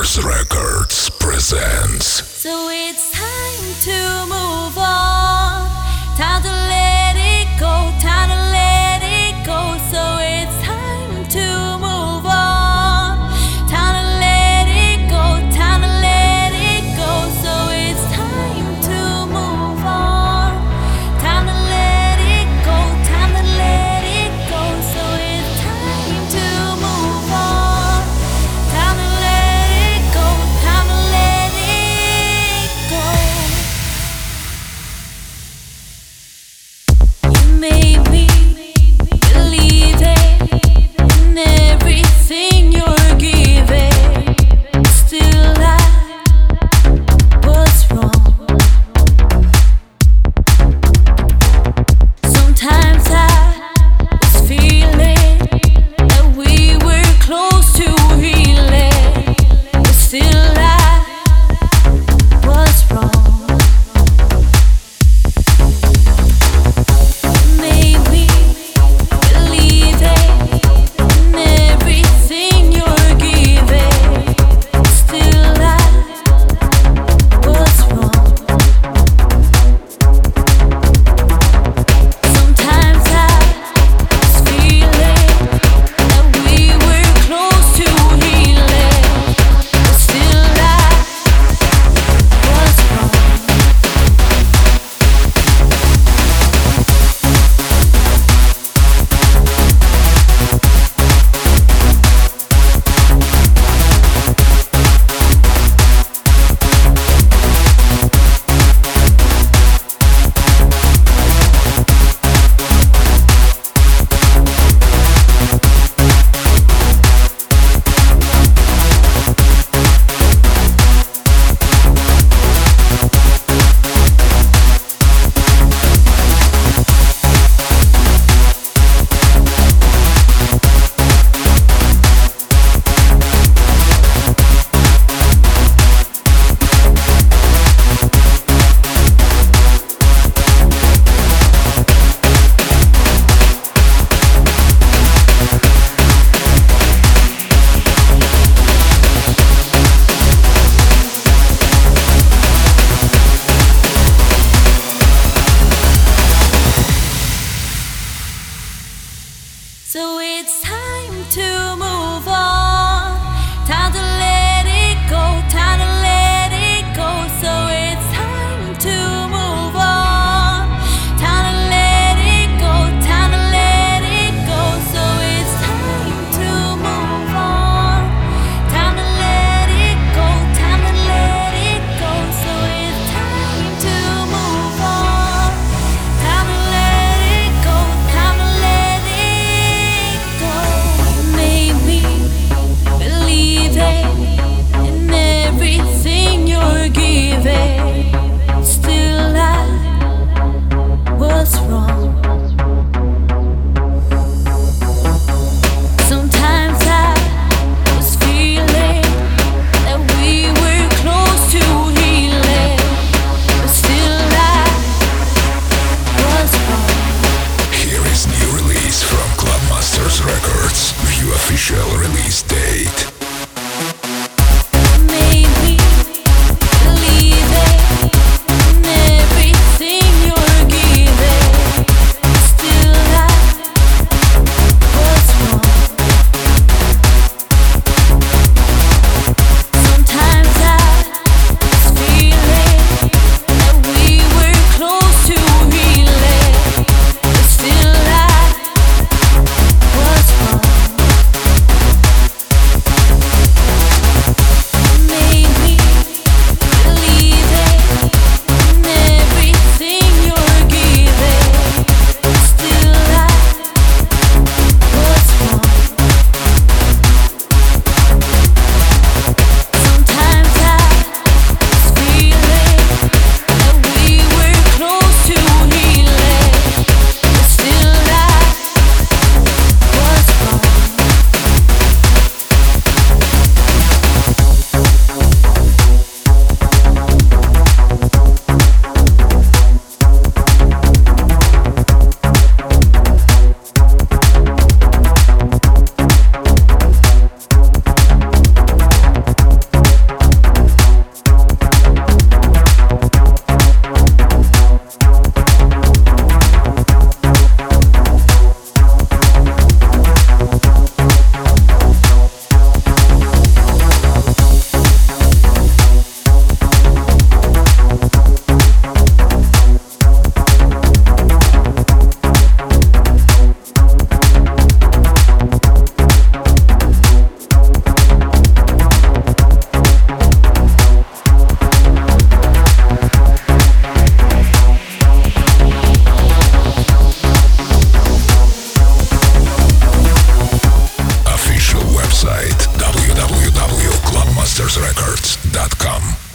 Mars Records presents. So it's time to move on. Time to official release date. records.com.